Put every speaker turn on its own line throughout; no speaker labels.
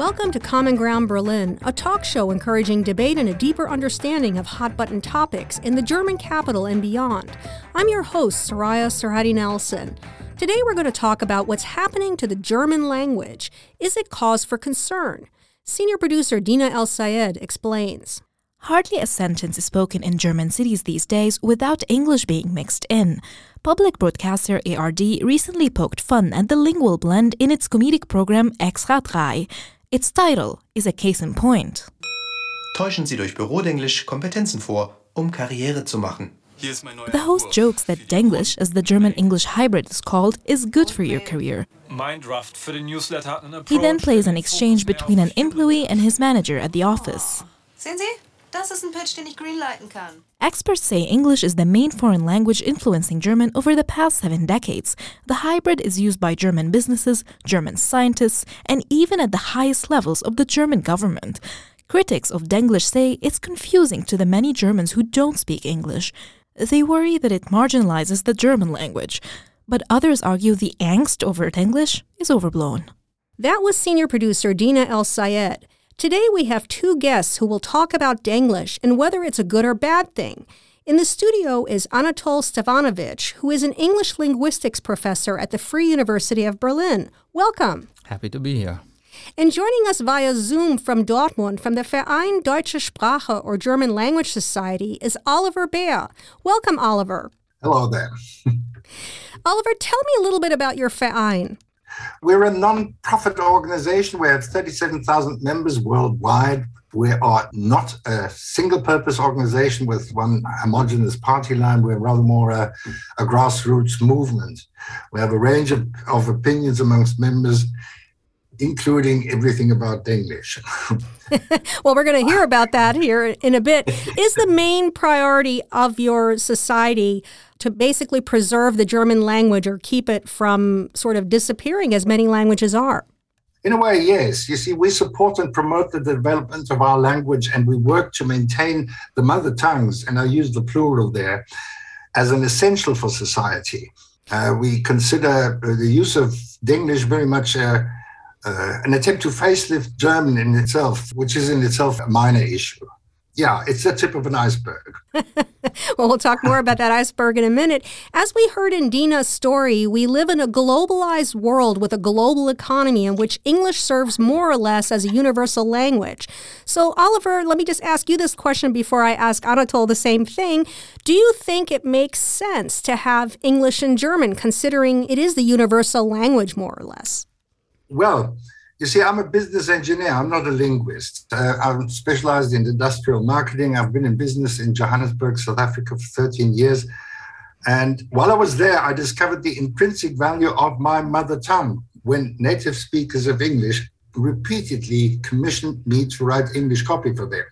Welcome to Common Ground Berlin, a talk show encouraging debate and a deeper understanding of hot button topics in the German capital and beyond. I'm your host, Soraya Sarhaddi Nelson. Today we're going to talk about what's happening to the German language. Is it cause for concern? Senior producer Dina Elsayed explains.
Hardly a sentence is spoken in German cities these days without English being mixed in. Public broadcaster ARD recently poked fun at the lingual blend in its comedic program Extra 3. Its title is a case in point.
Täuschen Sie durch Bürodenglisch Kompetenzen vor, um Karriere zu machen.
The host jokes that Denglish, as the German English hybrid is called, is good for your career. He then plays an exchange between an employee and his manager at the office.
Sehen Sie? Das ist ein Pitch, den ich greenlighten kann.
Experts say English is the main foreign language influencing German over the past seven decades. The hybrid is used by German businesses, German scientists, and even at the highest levels of the German government. Critics of Denglish say it's confusing to the many Germans who don't speak English. They worry that it marginalizes the German language. But others argue the angst over Denglish is overblown.
That was senior producer Dina Elsayed. Today we have two guests who will talk about Denglish and whether it's a good or bad thing. In the studio is Anatol Stefanowitsch, who is an English linguistics professor at the Free University of Berlin. Welcome.
Happy to be here.
And joining us via Zoom from Dortmund from the Verein Deutsche Sprache or German Language Society is Oliver Baer. Welcome, Oliver.
Hello there.
Oliver, tell me a little bit about your Verein.
We're a non-profit organization. We have 37,000 members worldwide. We are not a single purpose organization with one homogenous party line. We're rather more a, a grassroots movement. We have a range of, of opinions amongst members, including everything about English.
well, we're going to hear about that here in a bit. Is the main priority of your society to basically preserve the German language or keep it from sort of disappearing as many languages are?
In a way, yes. You see, we support and promote the development of our language and we work to maintain the mother tongues, and I use the plural there, as an essential for society. Uh, we consider the use of English very much uh, uh, an attempt to facelift German in itself, which is in itself a minor issue yeah, it's the tip of an iceberg.
well, we'll talk more about that iceberg in a minute. As we heard in Dina's story, we live in a globalized world with a global economy in which English serves more or less as a universal language. So, Oliver, let me just ask you this question before I ask Anatol the same thing. Do you think it makes sense to have English and German, considering it is the universal language, more or less?
Well, you see, I'm a business engineer. I'm not a linguist. Uh, I'm specialized in industrial marketing. I've been in business in Johannesburg, South Africa for 13 years. And while I was there, I discovered the intrinsic value of my mother tongue when native speakers of English repeatedly commissioned me to write English copy for them.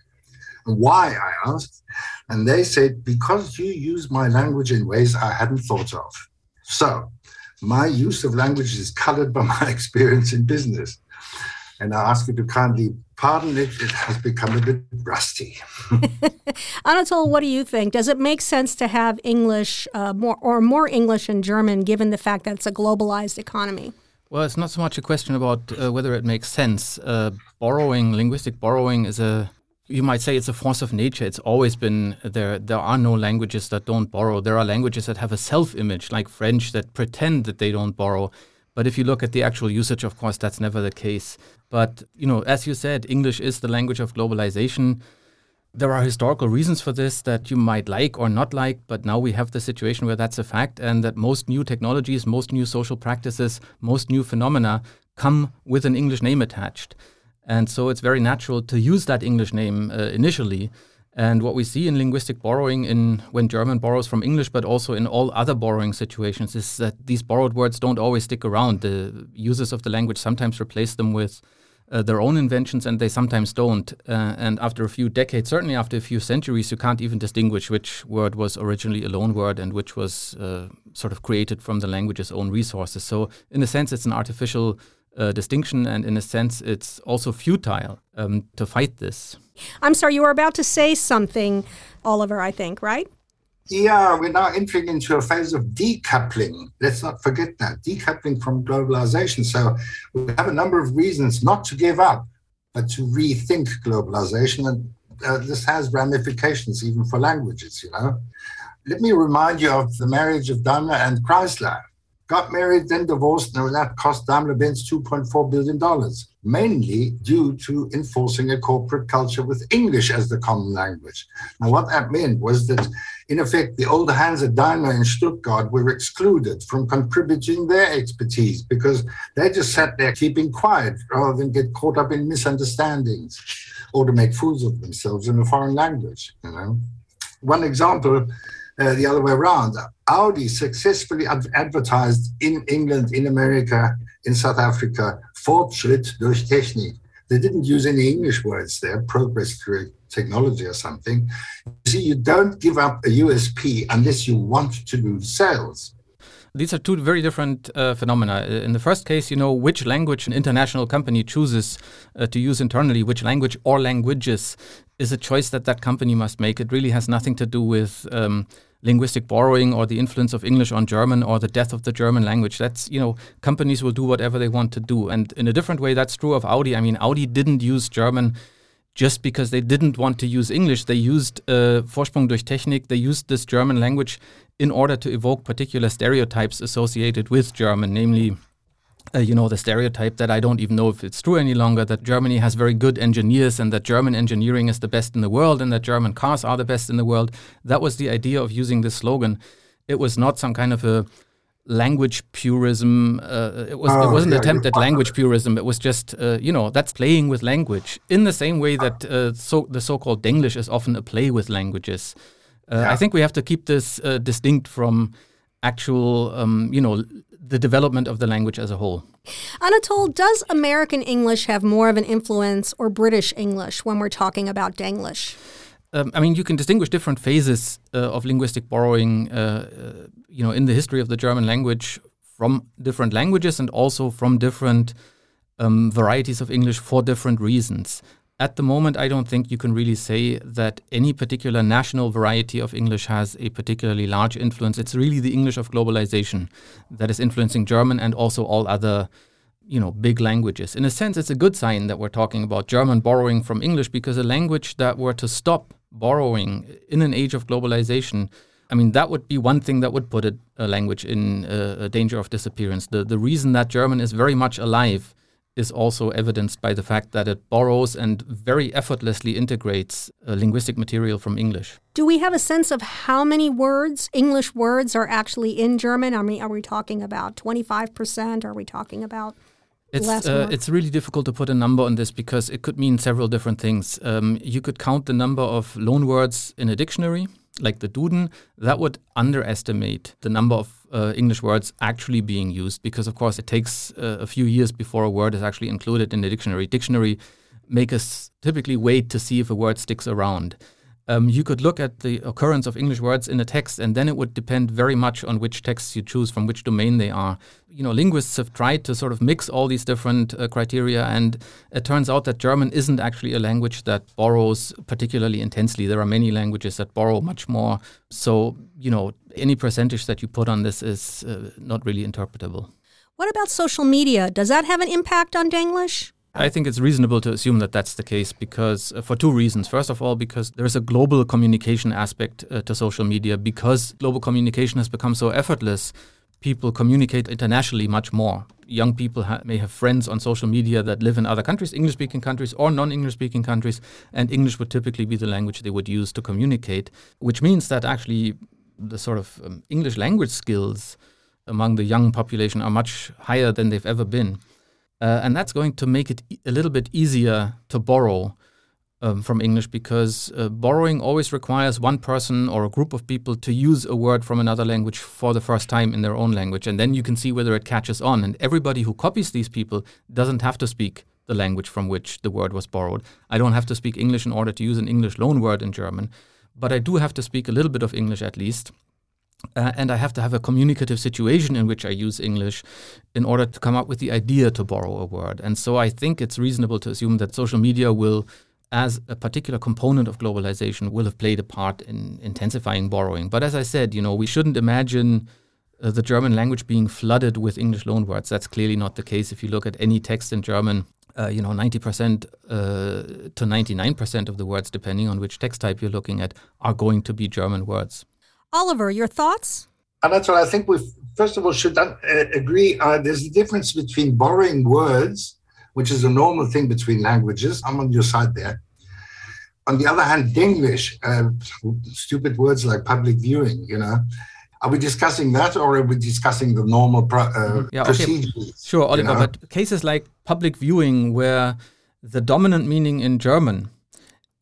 Why, I asked. And they said, because you use my language in ways I hadn't thought of. So my use of language is colored by my experience in business and I ask you to kindly pardon it. It has become a bit rusty.
Anatol, what do you think? Does it make sense to have English uh, more or more English and German, given the fact that it's a globalized economy?
Well, it's not so much a question about uh, whether it makes sense. Uh, borrowing, linguistic borrowing, is a you might say it's a force of nature. It's always been there. There are no languages that don't borrow. There are languages that have a self-image, like French, that pretend that they don't borrow. But if you look at the actual usage, of course, that's never the case. But, you know, as you said, English is the language of globalization. There are historical reasons for this that you might like or not like, but now we have the situation where that's a fact, and that most new technologies, most new social practices, most new phenomena come with an English name attached. And so it's very natural to use that English name uh, initially. And what we see in linguistic borrowing, in when German borrows from English, but also in all other borrowing situations, is that these borrowed words don't always stick around. The users of the language sometimes replace them with uh, their own inventions, and they sometimes don't. Uh, and after a few decades, certainly after a few centuries, you can't even distinguish which word was originally a loan word and which was uh, sort of created from the language's own resources. So, in a sense, it's an artificial uh, distinction, and in a sense, it's also futile um, to fight this.
I'm sorry, you were about to say something, Oliver, I think, right?
Yeah, we're now entering into a phase of decoupling. Let's not forget that decoupling from globalization. So we have a number of reasons not to give up but to rethink globalization. And uh, this has ramifications even for languages, you know. Let me remind you of the marriage of Daimler and Chrysler. Got married, then divorced, and that cost Daimler Benz $2.4 billion, mainly due to enforcing a corporate culture with English as the common language. Now, what that meant was that, in effect, the older hands at Daimler in Stuttgart were excluded from contributing their expertise because they just sat there keeping quiet rather than get caught up in misunderstandings or to make fools of themselves in a foreign language, you know. One example uh, the other way around. Audi successfully ad- advertised in England, in America, in South Africa, Fortschritt durch Technik. They didn't use any English words there, progress through technology or something. You see, you don't give up a USP unless you want to do sales.
These are two very different uh, phenomena. Uh, in the first case, you know which language an international company chooses uh, to use internally, which language or languages is a choice that that company must make. It really has nothing to do with um, linguistic borrowing or the influence of English on German or the death of the German language. That's, you know, companies will do whatever they want to do. And in a different way, that's true of Audi. I mean, Audi didn't use German just because they didn't want to use English. They used uh, Vorsprung durch Technik, they used this German language in order to evoke particular stereotypes associated with German, namely uh, you know, the stereotype that I don't even know if it's true any longer that Germany has very good engineers and that German engineering is the best in the world and that German cars are the best in the world. That was the idea of using this slogan. It was not some kind of a language purism. Uh, it was oh, it was an yeah, attempt at language purism. It was just uh, you know that's playing with language in the same way that uh, so the so-called Denglish is often a play with languages. Uh, yeah. I think we have to keep this uh, distinct from actual um, you know the development of the language as a whole.
Anatol, does American English have more of an influence or British English when we're talking about Denglish?
Um, I mean, you can distinguish different phases uh, of linguistic borrowing, uh, uh, you know, in the history of the German language from different languages and also from different um, varieties of English for different reasons. At the moment, I don't think you can really say that any particular national variety of English has a particularly large influence. It's really the English of globalization that is influencing German and also all other, you know, big languages. In a sense, it's a good sign that we're talking about German borrowing from English because a language that were to stop borrowing in an age of globalization I mean, that would be one thing that would put a, a language in uh, a danger of disappearance. The, the reason that German is very much alive is also evidenced by the fact that it borrows and very effortlessly integrates uh, linguistic material from English.
Do we have a sense of how many words, English words, are actually in German? I mean, are we talking about 25%? Are we talking about
it's,
less?
Uh, it's really difficult to put a number on this because it could mean several different things. Um, you could count the number of loan words in a dictionary like the Duden, that would underestimate the number of uh, English words actually being used because, of course, it takes uh, a few years before a word is actually included in the dictionary. Dictionary makers typically wait to see if a word sticks around um, you could look at the occurrence of English words in a text, and then it would depend very much on which texts you choose, from which domain they are. You know, linguists have tried to sort of mix all these different uh, criteria, and it turns out that German isn't actually a language that borrows particularly intensely. There are many languages that borrow much more. So, you know, any percentage that you put on this is uh, not really interpretable.
What about social media? Does that have an impact on Denglish?
I think it's reasonable to assume that that's the case because, uh, for two reasons. First of all, because there's a global communication aspect uh, to social media. Because global communication has become so effortless, people communicate internationally much more. Young people ha- may have friends on social media that live in other countries, English speaking countries or non English speaking countries, and English would typically be the language they would use to communicate, which means that actually the sort of um, English language skills among the young population are much higher than they've ever been. Uh, and that's going to make it e- a little bit easier to borrow um, from English because uh, borrowing always requires one person or a group of people to use a word from another language for the first time in their own language. And then you can see whether it catches on. And everybody who copies these people doesn't have to speak the language from which the word was borrowed. I don't have to speak English in order to use an English loan word in German, but I do have to speak a little bit of English at least. Uh, and I have to have a communicative situation in which I use English in order to come up with the idea to borrow a word. And so I think it's reasonable to assume that social media will, as a particular component of globalization, will have played a part in intensifying borrowing. But as I said, you know, we shouldn't imagine uh, the German language being flooded with English loanwords. That's clearly not the case. If you look at any text in German, uh, you know, 90% uh, to 99% of the words, depending on which text type you're looking at, are going to be German words.
Oliver, your thoughts?
And that's what I think we first of all should uh, agree. Uh, there's a difference between borrowing words, which is a normal thing between languages. I'm on your side there. On the other hand, Denglish, uh, stupid words like public viewing, you know, are we discussing that or are we discussing the normal pro- uh, mm-hmm. yeah, procedures? Okay.
Sure, Oliver, you know? but cases like public viewing where the dominant meaning in German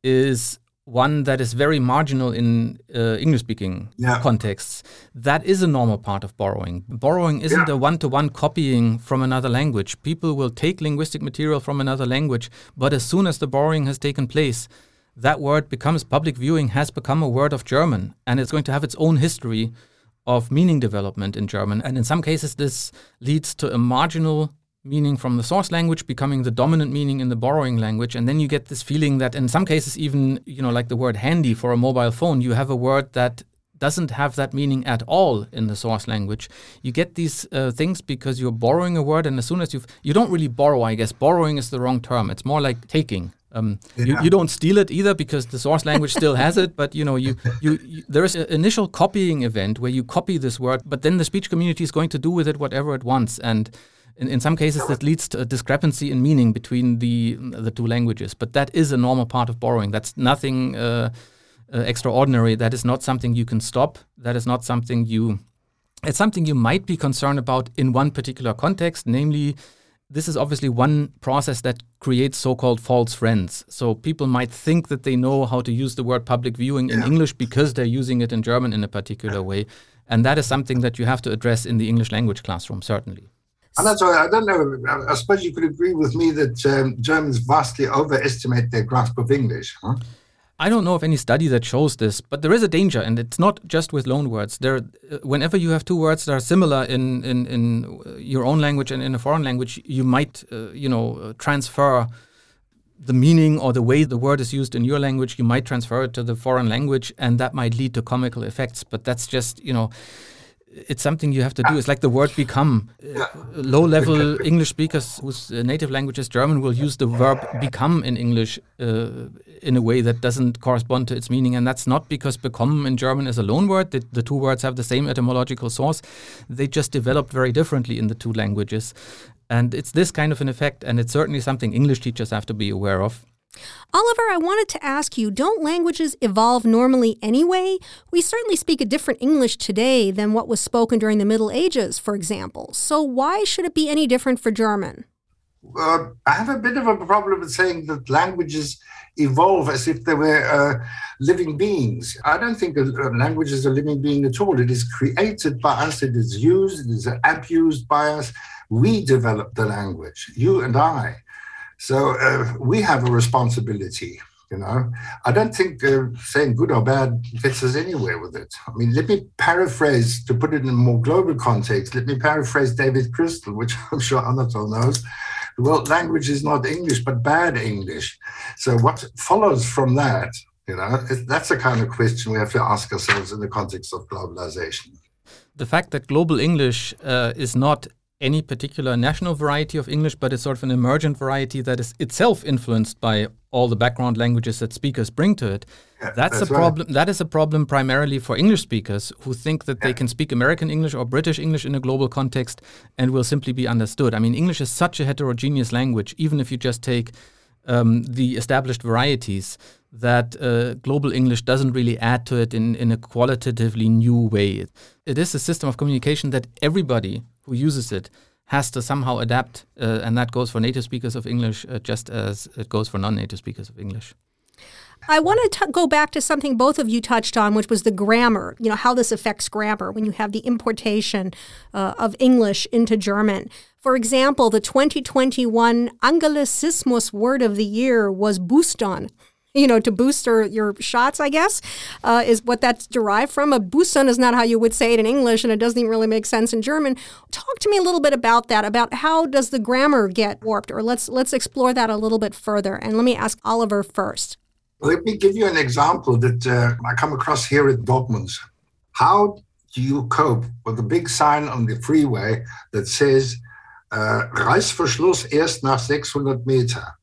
is one that is very marginal in uh, English speaking yeah. contexts, that is a normal part of borrowing. Borrowing isn't yeah. a one to one copying from another language. People will take linguistic material from another language, but as soon as the borrowing has taken place, that word becomes public viewing, has become a word of German, and it's going to have its own history of meaning development in German. And in some cases, this leads to a marginal meaning from the source language becoming the dominant meaning in the borrowing language. And then you get this feeling that in some cases, even, you know, like the word handy for a mobile phone, you have a word that doesn't have that meaning at all in the source language. You get these uh, things because you're borrowing a word, and as soon as you've you don't really borrow, I guess borrowing is the wrong term. It's more like taking. Um, yeah. you, you don't steal it either because the source language still has it, but you know you, you, you there is an initial copying event where you copy this word, but then the speech community is going to do with it whatever it wants, and in, in some cases that leads to a discrepancy in meaning between the the two languages. But that is a normal part of borrowing. That's nothing uh, uh, extraordinary. That is not something you can stop. That is not something you. It's something you might be concerned about in one particular context, namely this is obviously one process that creates so-called false friends. So people might think that they know how to use the word public viewing in English because they're using it in German in a particular way. And that is something that you have to address in the English language classroom, certainly.
And that's why I don't know. I suppose you could agree with me that um, Germans vastly overestimate their grasp of English. Huh?
I don't know of any study that shows this, but there is a danger, and it's not just with loan words. There, uh, whenever you have two words that are similar in in, in your own language and in a foreign language, you might, uh, you know, uh, transfer the meaning or the way the word is used in your language. You might transfer it to the foreign language, and that might lead to comical effects. But that's just, you know it's something you have to do. It's like the word become. Uh, low level English speakers whose uh, native language is German will use the verb become in English uh, in a way that doesn't correspond to its meaning. And that's not because become in German is a loan word. The, the two words have the same etymological source. They just developed very differently in the two languages. And it's this kind of an effect. And it's certainly something English teachers have to be aware of.
Oliver, I wanted to ask you don't languages evolve normally anyway? We certainly speak a different English today than what was spoken during the Middle Ages, for example. So why should it be any different for German?
Uh, I have a bit of a problem with saying that languages evolve as if they were uh, living beings. I don't think a, a language is a living being at all. It is created by us, it is used, it is abused by us. We develop the language, you and I. So uh, we have a responsibility. You know, I don't think uh, saying good or bad gets us anywhere with it. I mean, let me paraphrase to put it in a more global context. Let me paraphrase David Crystal, which I'm sure Anatol knows. Well, language is not English, but bad English. So what follows from that? You know, that's the kind of question we have to ask ourselves in the context of globalization.
The fact that global English uh, is not any particular national variety of English, but it's sort of an emergent variety that is itself influenced by all the background languages that speakers bring to it. Yeah, that's, that's, a problem. That is a problem primarily for English speakers who think that yeah. they can speak American English or British English in a global context and will simply be understood. I mean, English is such a heterogeneous language, even if you just take um, the established varieties, that uh, global English doesn't really add to it in, in a qualitatively new way. It is a system of communication that everybody who uses it has to somehow adapt, uh, and that goes for native speakers of English uh, just as it goes for non-native speakers of English.
I want to go back to something both of you touched on, which was the grammar. You know how this affects grammar when you have the importation uh, of English into German. For example, the 2021 Anglizismus word of the year was Boostern you know, to booster your shots, I guess, uh, is what that's derived from. A boostern is not how you would say it in English, and it doesn't even really make sense in German. Talk to me a little bit about that, about how does the grammar get warped, or let's let's explore that a little bit further. And let me ask Oliver first.
Let me give you an example that uh, I come across here at Dortmund. How do you cope with a big sign on the freeway that says Uh, Reißverschluss erst nach 600 Meter.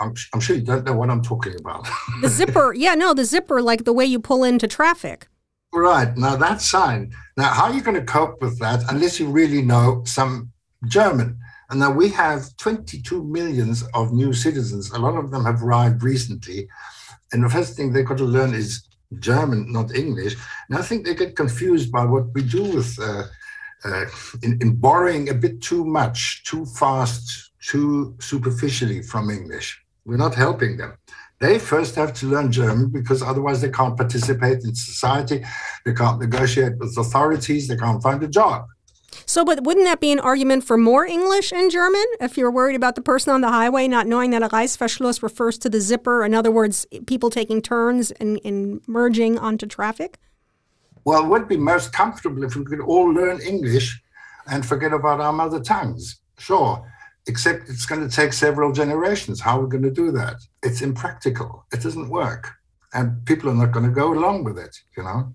I'm, I'm sure you don't know what I'm talking about.
The zipper, yeah, no, the zipper, like the way you pull into traffic.
Right. Now that sign. Now, how are you going to cope with that unless you really know some German? And now we have 22 millions of new citizens. A lot of them have arrived recently. And the first thing they've got to learn is German, not English. And I think they get confused by what we do with uh, uh, in, in borrowing a bit too much, too fast, too superficially from English. We're not helping them. They first have to learn German because otherwise they can't participate in society, they can't negotiate with authorities, they can't find a job.
So, but wouldn't that be an argument for more English and German if you're worried about the person on the highway not knowing that a Reißverschluss refers to the zipper? In other words, people taking turns and, and merging onto traffic?
Well, it would be most comfortable if we could all learn English and forget about our mother tongues. Sure, except it's going to take several generations. How are we going to do that? It's impractical. It doesn't work. And people are not going to go along with it, you know?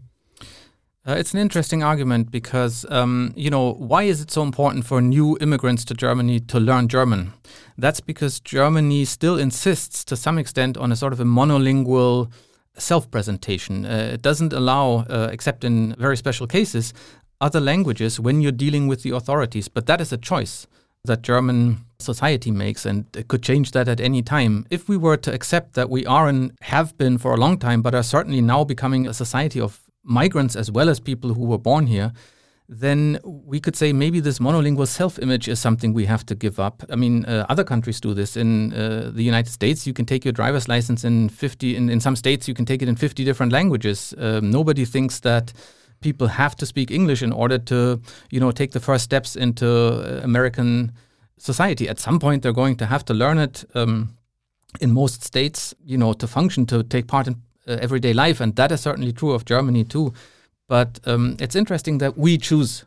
Uh, it's an interesting argument because, um, you know, why is it so important for new immigrants to Germany to learn German? That's because Germany still insists to some extent on a sort of a monolingual self presentation. Uh, it doesn't allow, uh, except in very special cases, other languages when you're dealing with the authorities. But that is a choice that German society makes, and it could change that at any time. If we were to accept that we are and have been for a long time, but are certainly now becoming a society of migrants as well as people who were born here, then we could say maybe this monolingual self image is something we have to give up. I mean, uh, other countries do this. In uh, the United States, you can take your driver's license in 50, in, in some states, you can take it in 50 different languages. Um, nobody thinks that people have to speak English in order to, you know, take the first steps into uh, American society. At some point, they're going to have to learn it. Um, in most states, you know, to function, to take part in uh, everyday life, and that is certainly true of Germany too. But um, it's interesting that we choose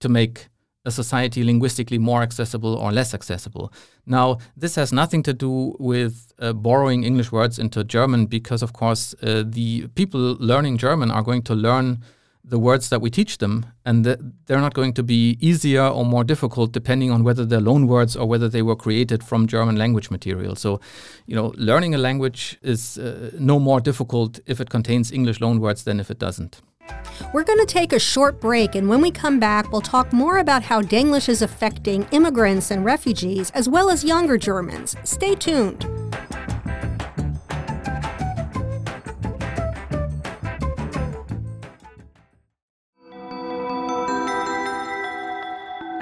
to make a society linguistically more accessible or less accessible. Now, this has nothing to do with uh, borrowing English words into German, because of course uh, the people learning German are going to learn the words that we teach them, and th- they're not going to be easier or more difficult depending on whether they're loan words or whether they were created from German language material. So, you know, learning a language is uh, no more difficult if it contains English loan words than if it doesn't.
We're going to take a short break, and when we come back, we'll talk more about how Denglish is affecting immigrants and refugees, as well as younger Germans. Stay tuned.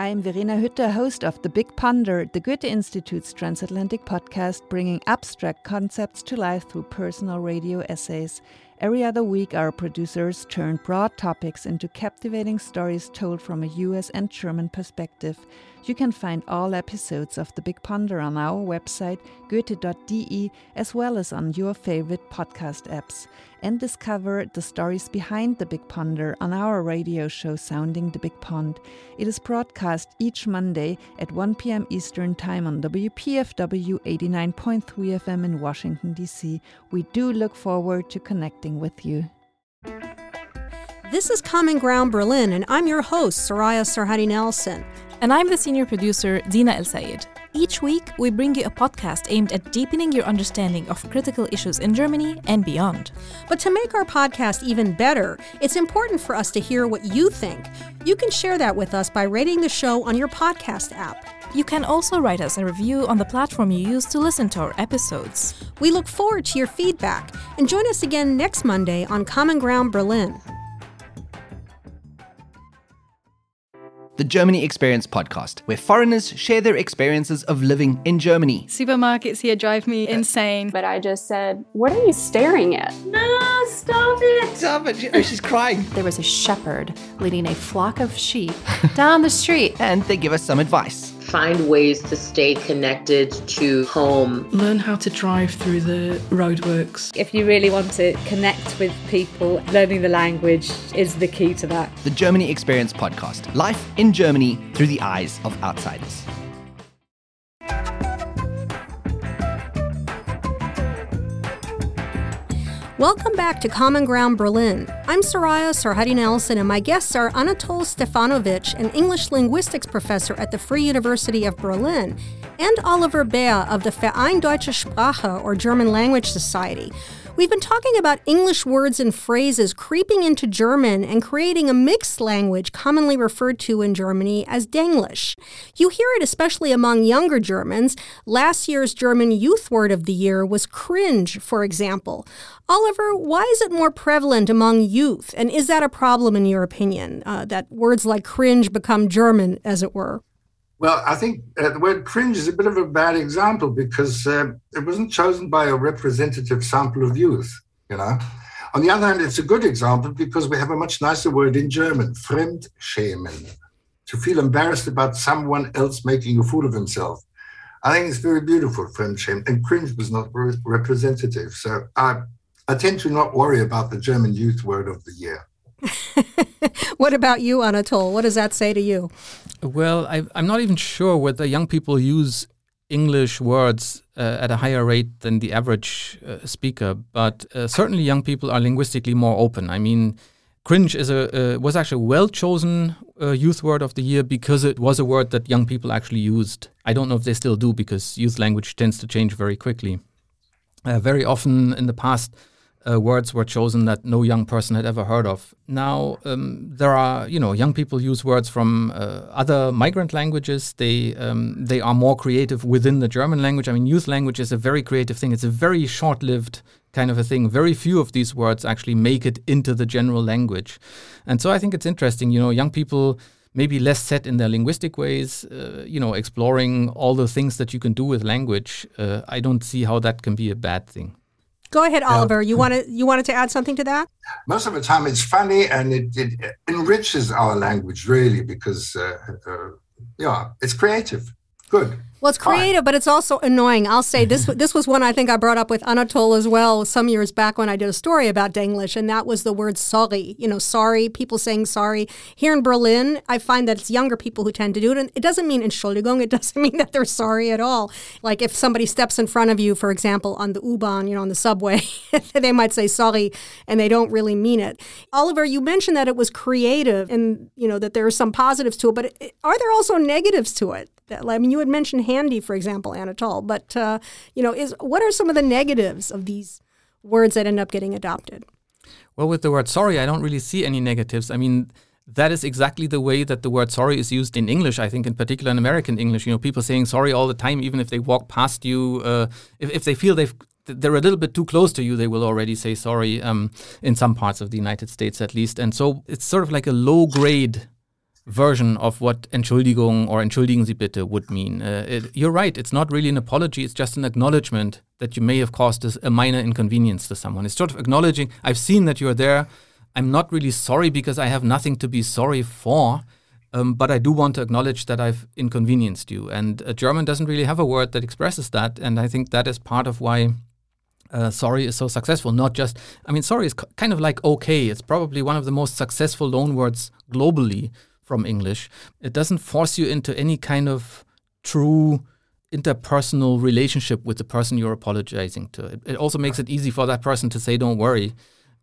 I'm Verena Hütter, host of The Big Ponder, the Goethe Institute's transatlantic podcast, bringing abstract concepts to life through personal radio essays. Every other week, our producers turn broad topics into captivating stories told from a US and German perspective. You can find all episodes of The Big Ponder on our website, goethe.de, as well as on your favorite podcast apps. And discover the stories behind The Big Ponder on our radio show, Sounding the Big Pond. It is broadcast each Monday at 1 p.m. Eastern Time on WPFW 89.3 FM in Washington, D.C. We do look forward to connecting with you.
This is Common Ground Berlin, and I'm your host, Soraya Sarhaddi Nelson.
And I'm the senior producer, Dina Elsayed. Each week, we bring you a podcast aimed at deepening your understanding of critical issues in Germany and beyond.
But to make our podcast even better, it's important for us to hear what you think. You can share that with us by rating the show on your podcast app.
You can also write us a review on the platform you use to listen to our episodes.
We look forward to your feedback and join us again next Monday on Common Ground Berlin.
The Germany Experience podcast, where foreigners share their experiences of living in Germany.
Supermarkets here drive me insane.
But I just said, What are you staring at?
No, stop it!
Stop it. Oh, she's crying.
There was a shepherd leading a flock of sheep down the street.
And they give us some advice.
Find ways to stay connected to home.
Learn how to drive through the roadworks.
If you really want to connect with people, learning the language is the key to that.
The Germany Experience podcast Life in Germany through the eyes of outsiders.
Welcome back to Common Ground Berlin. I'm Soraya Sarhaddi Nelson, and my guests are Anatol Stefanowitsch, an English linguistics professor at the Free University of Berlin, and Oliver Baer of the Verein Deutsche Sprache, or German Language Society. We've been talking about English words and phrases creeping into German and creating a mixed language commonly referred to in Germany as Denglish. You hear it especially among younger Germans. Last year's German Youth Word of the Year was cringe, for example. Oliver, why is it more prevalent among youth? And is that a problem in your opinion, uh, that words like cringe become German, as it were?
Well, I think uh, the word cringe is a bit of a bad example because uh, it wasn't chosen by a representative sample of youth, you know. On the other hand, it's a good example because we have a much nicer word in German, Fremdschämen, to feel embarrassed about someone else making a fool of himself. I think it's very beautiful, Fremdschämen, and cringe was not re- representative. So I, I tend to not worry about the German youth word of the year.
what about you, Anatol? What does that say to you?
Well, I, am not even sure whether young people use English words uh, at a higher rate than the average uh, speaker, but uh, certainly young people are linguistically more open. I mean, cringe is a uh, was actually a well chosen uh, youth word of the year because it was a word that young people actually used. I don't know if they still do because youth language tends to change very quickly. Uh, very often in the past, uh, words were chosen that no young person had ever heard of. Now um, there are, you know, young people use words from uh, other migrant languages. They um, they are more creative within the German language. I mean, youth language is a very creative thing. It's a very short-lived kind of a thing. Very few of these words actually make it into the general language, and so I think it's interesting. You know, young people maybe less set in their linguistic ways, uh, you know, exploring all the things that you can do with language. Uh, I don't see how that can be a bad thing.
Go ahead, Oliver. You wanted you wanted to add something to that?
Most of the time, it's funny and it, it enriches our language really because uh, uh, yeah, it's creative. Good.
Well, it's creative, but it's also annoying. I'll say this. this was one I think I brought up with Anatol as well some years back when I did a story about Denglish, and that was the word sorry. You know, sorry. People saying sorry here in Berlin. I find that it's younger people who tend to do it, and it doesn't mean Entschuldigung. It doesn't mean that they're sorry at all. Like if somebody steps in front of you, for example, on the U-Bahn, you know, on the subway, they might say sorry, and they don't really mean it. Oliver, you mentioned that it was creative, and you know that there are some positives to it, but are there also negatives to it? I mean, you had mentioned handy, for example, Anatol, but uh, you know, is what are some of the negatives of these words that end up getting adopted?
Well, with the word sorry, I don't really see any negatives. I mean, that is exactly the way that the word sorry is used in English. I think, in particular, in American English, you know, people saying sorry all the time, even if they walk past you, uh, if, if they feel they've they're a little bit too close to you, they will already say sorry. Um, in some parts of the United States, at least, and so it's sort of like a low grade version of what Entschuldigung or Entschuldigen Sie bitte would mean. Uh, it, you're right, it's not really an apology, it's just an acknowledgement that you may have caused a, minor inconvenience to someone. It's sort of acknowledging, I've seen that you're there. I'm not really sorry because I have nothing to be sorry for. Um, but I do want to acknowledge that I've inconvenienced you. And uh, German doesn't really have a word that expresses that. And I think that is part of why uh, sorry is so successful. Not just, I mean, sorry is kind of like okay. It's probably one of the most successful loan words globally from English. It doesn't force you into any kind of true interpersonal relationship with the person you're apologizing to. It, it, also makes it easy for that person to say, "Don't worry."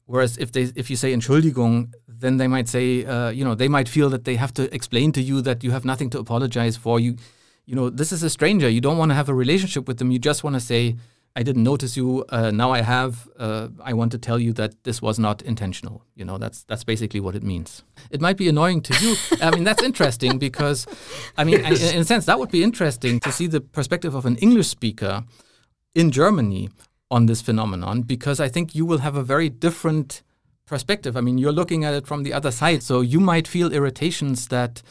Whereas if they if you say Entschuldigung, then they might say, uh, you know, they might feel that they have to explain to you that you have nothing to apologize for. You, you know, this is a stranger. You don't want to have a relationship with them. You just want to say, I didn't notice you. Uh, now I have. Uh, I want to tell you that this was not intentional. You know, that's that's basically what it means. It might be annoying to you. I mean, that's interesting because, I mean, in, in a sense, that would be interesting to see the perspective of an English speaker in Germany on this phenomenon because I think you will have a very different perspective. I mean, you're looking at it from the other side, so you might feel irritations that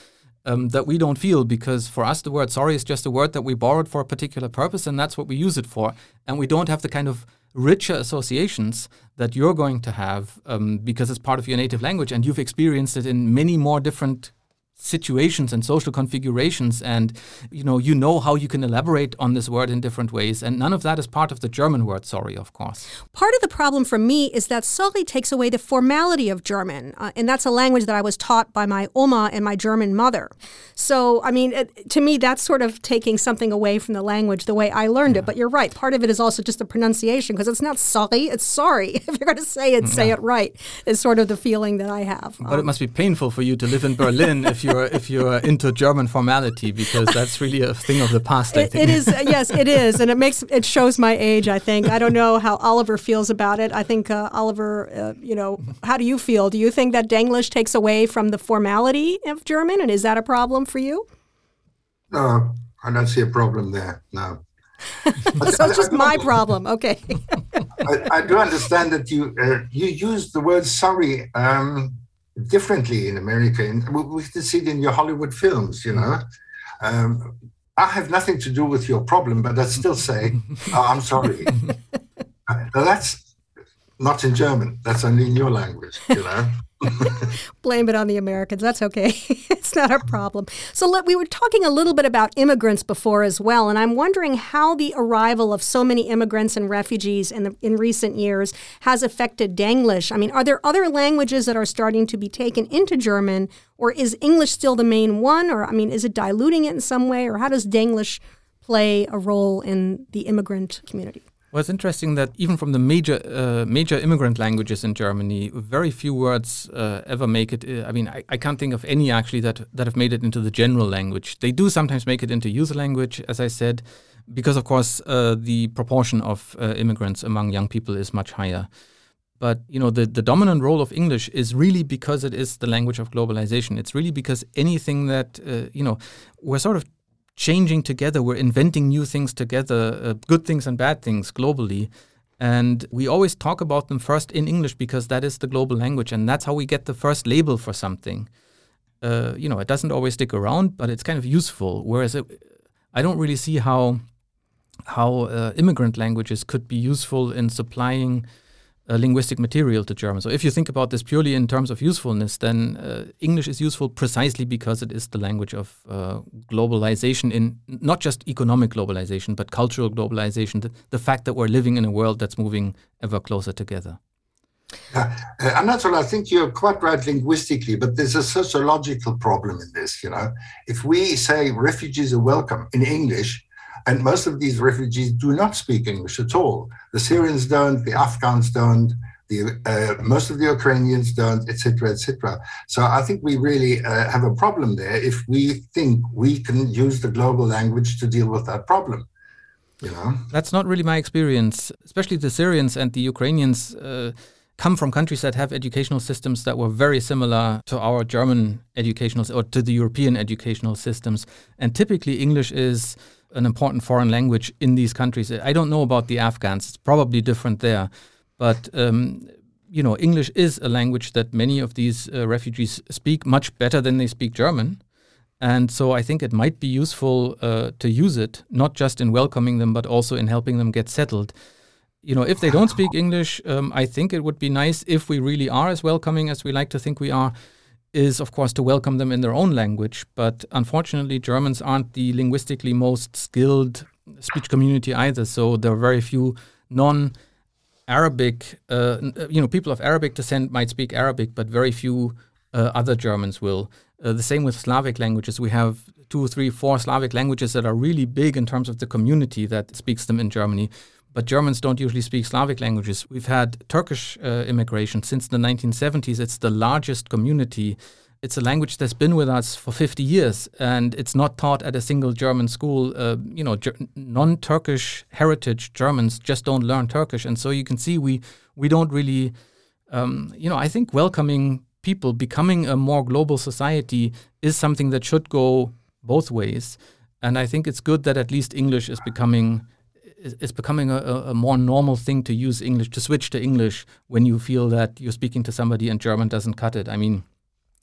um, that we don't feel because for us the word sorry is just a word that we borrowed for a particular purpose and that's what we use it for. And we don't have the kind of richer associations that you're going to have um, because it's part of your native language and you've experienced it in many more different situations and social configurations and you know you know how you can elaborate on this word in different ways and none of that is part of the german word sorry of course.
Part of the problem for me is that sorry takes away the formality of german uh, and that's a language that i was taught by my oma and my german mother. So i mean it, to me that's sort of taking something away from the language the way i learned yeah. it but you're right part of it is also just the pronunciation because it's not sorry it's sorry. If you're going to say it say it right is sort of the feeling that i have
but um, it must be painful for you to live in berlin if you you're if you're into German formality because that's really a thing of the past.
It, it is yes, it is, and it makes it shows my age. I think I don't know how Oliver feels about it. I think uh, Oliver, uh, you know, how do you feel? Do you think that Denglish takes away from the formality of German, and is that a problem for you?
No, I don't see a problem there. No.
so it's just my problem. Okay.
I, I, do understand that you uh, you use the word sorry um, differently in America. And we can see it in your Hollywood films, you know. Um, I have nothing to do with your problem, but I still say, oh, I'm sorry. that's not in German. That's only in your language, you know.
Blame it on the Americans. That's okay. It's not a problem. So let, we were talking a little bit about immigrants before as well, and I'm wondering how the arrival of so many immigrants and refugees in the, in recent years has affected Denglish. I mean, are there other languages that are starting to be taken into German, or is English still the main one? Or I mean, is it diluting it in some way, or how does Denglish play a role in the immigrant community?
Well, it's interesting that even from the major uh, major immigrant languages in Germany, very few words uh, ever make it. Uh, I mean, I, I, can't think of any actually that that have made it into the general language. They do sometimes make it into user language, as I said, because of course uh, the proportion of uh, immigrants among young people is much higher. But you know, the the dominant role of English is really because it is the language of globalization. It's really because anything that you know, we're sort of changing together. We're inventing new things together, uh, good things and bad things globally. And we always talk about them first in English because that is the global language, and that's how we get the first label for something. Uh, you know, it doesn't always stick around, but it's kind of useful. Whereas it, I don't really see how how uh, immigrant languages could be useful in supplying uh, linguistic material to German. So if you think about this purely in terms of usefulness, then uh, English is useful precisely because it is the language of uh, globalization in not just economic globalization, but cultural globalization, the, the, fact that we're living in a world that's moving ever closer together.
Uh, I'm. I think you're quite right linguistically, but there's a sociological problem in this. You know, if we say refugees are welcome in English, and most of these refugees do not speak English at all. The Syrians don't, the Afghans don't, the, uh, most of the Ukrainians don't, etc., etc. So I think we really uh, have a problem there if we think we can use the global language to deal with that problem. You know,
that's not really my experience. Especially the Syrians and the Ukrainians uh, come from countries that have educational systems that were very similar to our German educational or to the European educational systems. And typically, English is an important foreign language in these countries. I don't know about the Afghans; it's probably different there, but um, you know, English is a language that many of these uh, refugees speak much better than they speak German. And so I think it might be useful uh, to use it, not just in welcoming them, but also in helping them get settled. You know, if they don't speak English, um, I think it would be nice if we really are as welcoming as we like to think we are, is, of course, to welcome them in their own language. But unfortunately, Germans aren't the linguistically most skilled speech community either. So there are very few non Arabic, uh, you know, people of Arabic descent might speak Arabic, but very few uh, other Germans will. Uh, the same with Slavic languages. We have two, three, four Slavic languages that are really big in terms of the community that speaks them in Germany but Germans don't usually speak Slavic languages. We've had Turkish uh, immigration since the 1970s. It's the largest community. It's a language that's been with us for 50 years, and it's not taught at a single German school. Uh, you know, ger- non-Turkish heritage Germans just don't learn Turkish, and so you can see we we don't really, um, you know, I think welcoming people, becoming a more global society, is something that should go both ways. And I think it's good that at least English is becoming it's becoming a, a, more normal thing to use English, to switch to English when you feel that you're speaking to somebody and German doesn't cut it. I mean,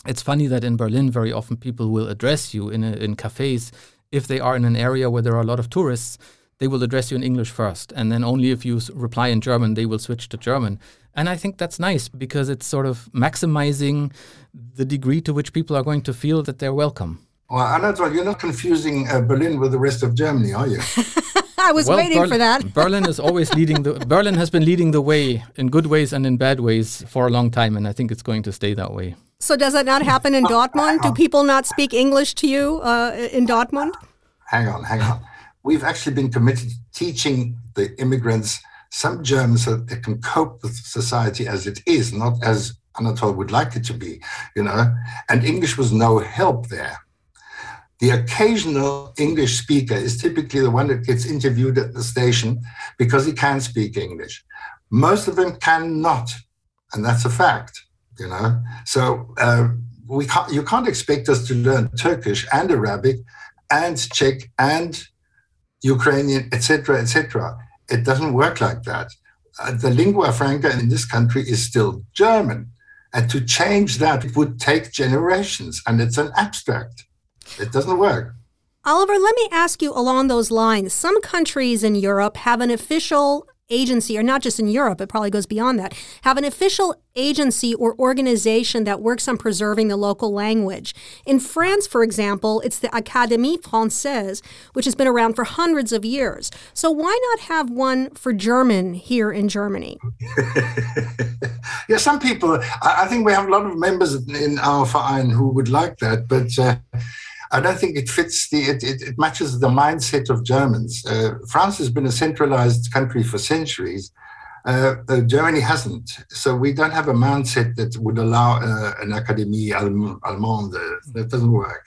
it's funny that in Berlin, very often people will address you in, a, in cafes if they are in an area where there are a lot of tourists. they will address you in English first. And then only if you reply in German, they will switch to German. And I think that's nice because it's sort of maximizing the degree to which people are going to feel that they're welcome.
Well, Anatol, you're not confusing uh, Berlin with the rest of Germany, are you?
I was well, waiting for that.
Berlin is always leading the Berlin has been leading the way in good ways and in bad ways for a long time, and I think it's going to stay that way.
So does that not happen in Dortmund? Do people not speak English to you uh, in Dortmund?
Hang on, hang on. We've actually been committed to teaching the immigrants some German so that they can cope with society as it is, not as Anatol would like it to be, you know. And English was no help there. The occasional English speaker is typically the one that gets interviewed at the station because he can speak English. Most of them cannot, and that's a fact you know. So uh, we can't, you can't expect us to learn Turkish and Arabic and Czech and Ukrainian, etc., etc. It doesn't work like that. Uh, the lingua franca in this country is still German. And to change that would take generations, and it's an abstract. It doesn't work.
Oliver, let me ask you along those lines. Some countries in Europe have an official agency, or not just in Europe, it probably goes beyond that, have an official agency or organization that works on preserving the local language. In France, for example, it's the Académie Française, which has been around for hundreds of years. So why not have one for German here in Germany?
yeah, some people, I think we have a lot of members in our Verein who would like that, but. Uh, I don't think it fits the, it, it, it matches the mindset of Germans. Uh, France has been a centralized country for centuries. Uh, uh, Germany hasn't. So we don't have a mindset that would allow uh, an Académie Allemande. That doesn't work.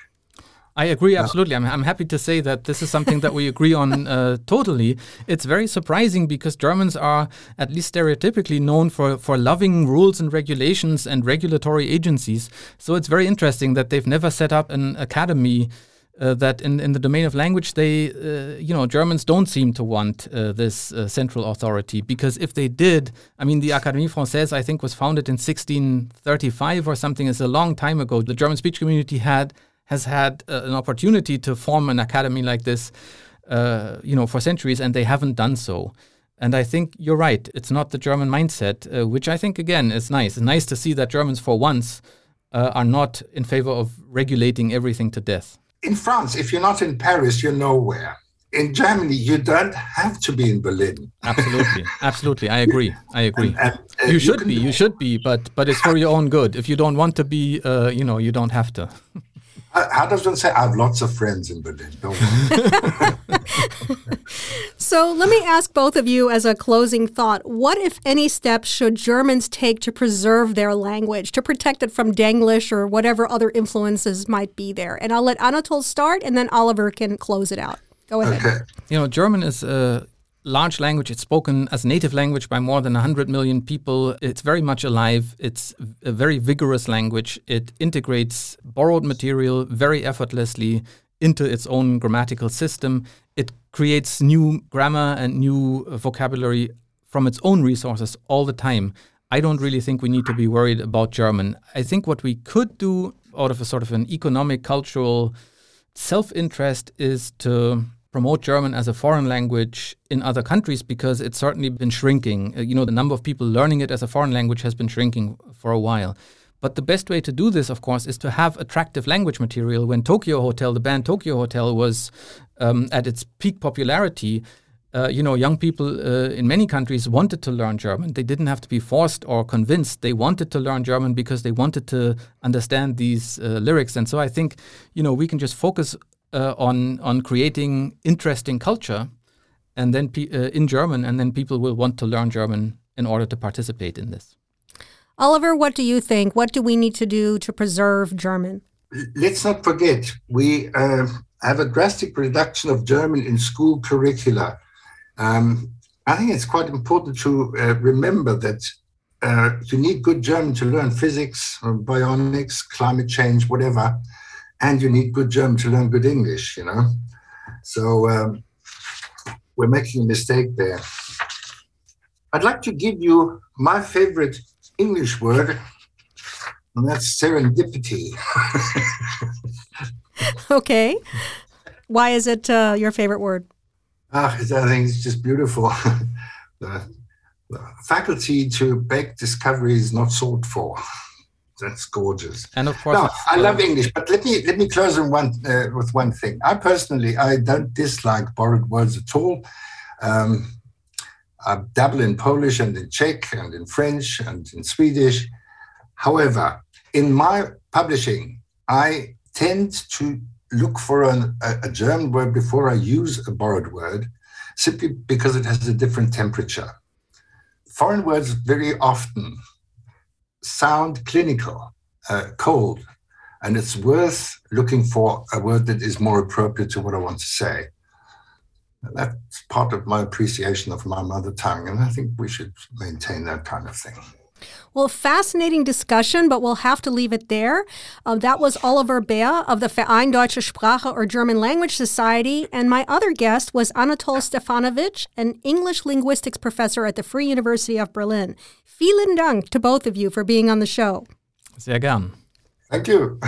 I agree absolutely. I'm, I'm happy to say that this is something that we agree on uh, totally. It's very surprising because Germans are, at least stereotypically, known for, for loving rules and regulations and regulatory agencies. So it's very interesting that they've never set up an academy. Uh, that in, in the domain of language, they, uh, you know, Germans don't seem to want uh, this uh, central authority because if they did, I mean, the Académie Française, I think, was founded in 1635 or something. It's a long time ago. The German speech community had has had uh, an opportunity to form an academy like this, uh, you know, for centuries, and they haven't done so. And I think you're right. It's not the German mindset, uh, which I think again is nice. It's nice to see that Germans, for once, uh, are not in favor of regulating everything to death.
In France, if you're not in Paris, you're nowhere. In Germany, you don't have to be in Berlin.
Absolutely, absolutely. I agree. I agree. And, and, uh, you should you be. You should be. But but it's for your own good. If you don't want to be, uh, you know, you don't have to.
How does one say? I have lots of friends in Berlin.
so let me ask both of you as a closing thought what, if any, steps should Germans take to preserve their language, to protect it from Denglish or whatever other influences might be there? And I'll let Anatol start and then Oliver can close it out. Go ahead. Okay.
You know, German is a large language. It's spoken as a native language by more than 100 million people. It's very much alive. It's a very vigorous language. It integrates borrowed material very effortlessly into its own grammatical system. It creates new grammar and new vocabulary from its own resources all the time. I don't really think we need to be worried about German. I think what we could do out of a sort of an economic, cultural self interest is to promote German as a foreign language in other countries because it's certainly been shrinking. Uh, you know, the number of people learning it as a foreign language has been shrinking for a while. But the best way to do this, of course, is to have attractive language material. When Tokio Hotel, the band Tokio Hotel, was um, at its peak popularity, uh, you know, young people uh, in many countries wanted to learn German. They didn't have to be forced or convinced. They wanted to learn German because they wanted to understand these uh, lyrics. And so I think, you know, we can just focus uh, on on creating interesting culture, and then uh, in German, and then people will want to learn German in order to participate in this.
Oliver, what do you think? What do we need to do to preserve German?
Let's not forget we uh, have a drastic reduction of German in school curricula. Um, I think it's quite important to uh, remember that uh, you need good German to learn physics, bionics, climate change, whatever and you need good German to learn good English, you know. So um, we're making a mistake there. I'd like to give you my favorite English word, and that's serendipity.
okay. Why is it uh, your favorite word?
Ah, I think it's just beautiful. the, the faculty to make discoveries not sought for. That's gorgeous.
And of course,
no, I love English, but let me let me close on one uh, with one thing. I personally, I don't dislike borrowed words at all. Um, I dabble in Polish and in Czech and in French and in Swedish. However, in my publishing, I tend to look for an, a, a German word before I use a borrowed word, simply because it has a different temperature. Foreign words very often sound clinical, uh, cold, and it's worth looking for a word that is more appropriate to what I want to say. That's part of my appreciation of my mother tongue, and I think we should maintain that kind of thing.
Well, fascinating discussion, but we'll have to leave it there. Uh, that was Oliver Baer of the Verein Deutsche Sprache or German Language Society, and my other guest was Anatol Stefanowitsch, an English linguistics professor at the Free University of Berlin. Vielen Dank to both of you for being on the show.
Sehr gern.
Thank you.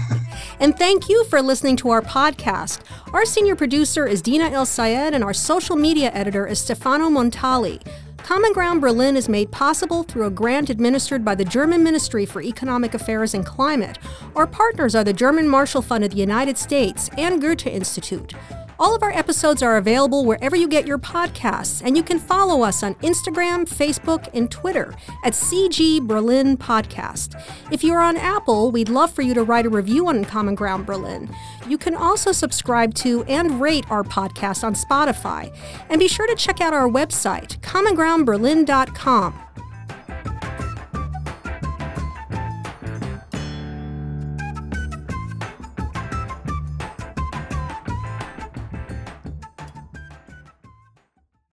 and thank you for listening to our podcast. Our senior producer is Dina Elsayed, and our social media editor is Stefano Montali. Common Ground Berlin is made possible through a grant administered by the German Ministry for Economic Affairs and Climate. Our partners are the German Marshall Fund of the United States and Goethe Institute. All of our episodes are available wherever you get your podcasts, and you can follow us on Instagram, Facebook, and Twitter at CG Berlin Podcast. If you're on Apple, we'd love for you to write a review on Common Ground Berlin. You can also subscribe to and rate our podcast on Spotify. And be sure to check out our website, commongroundberlin.com.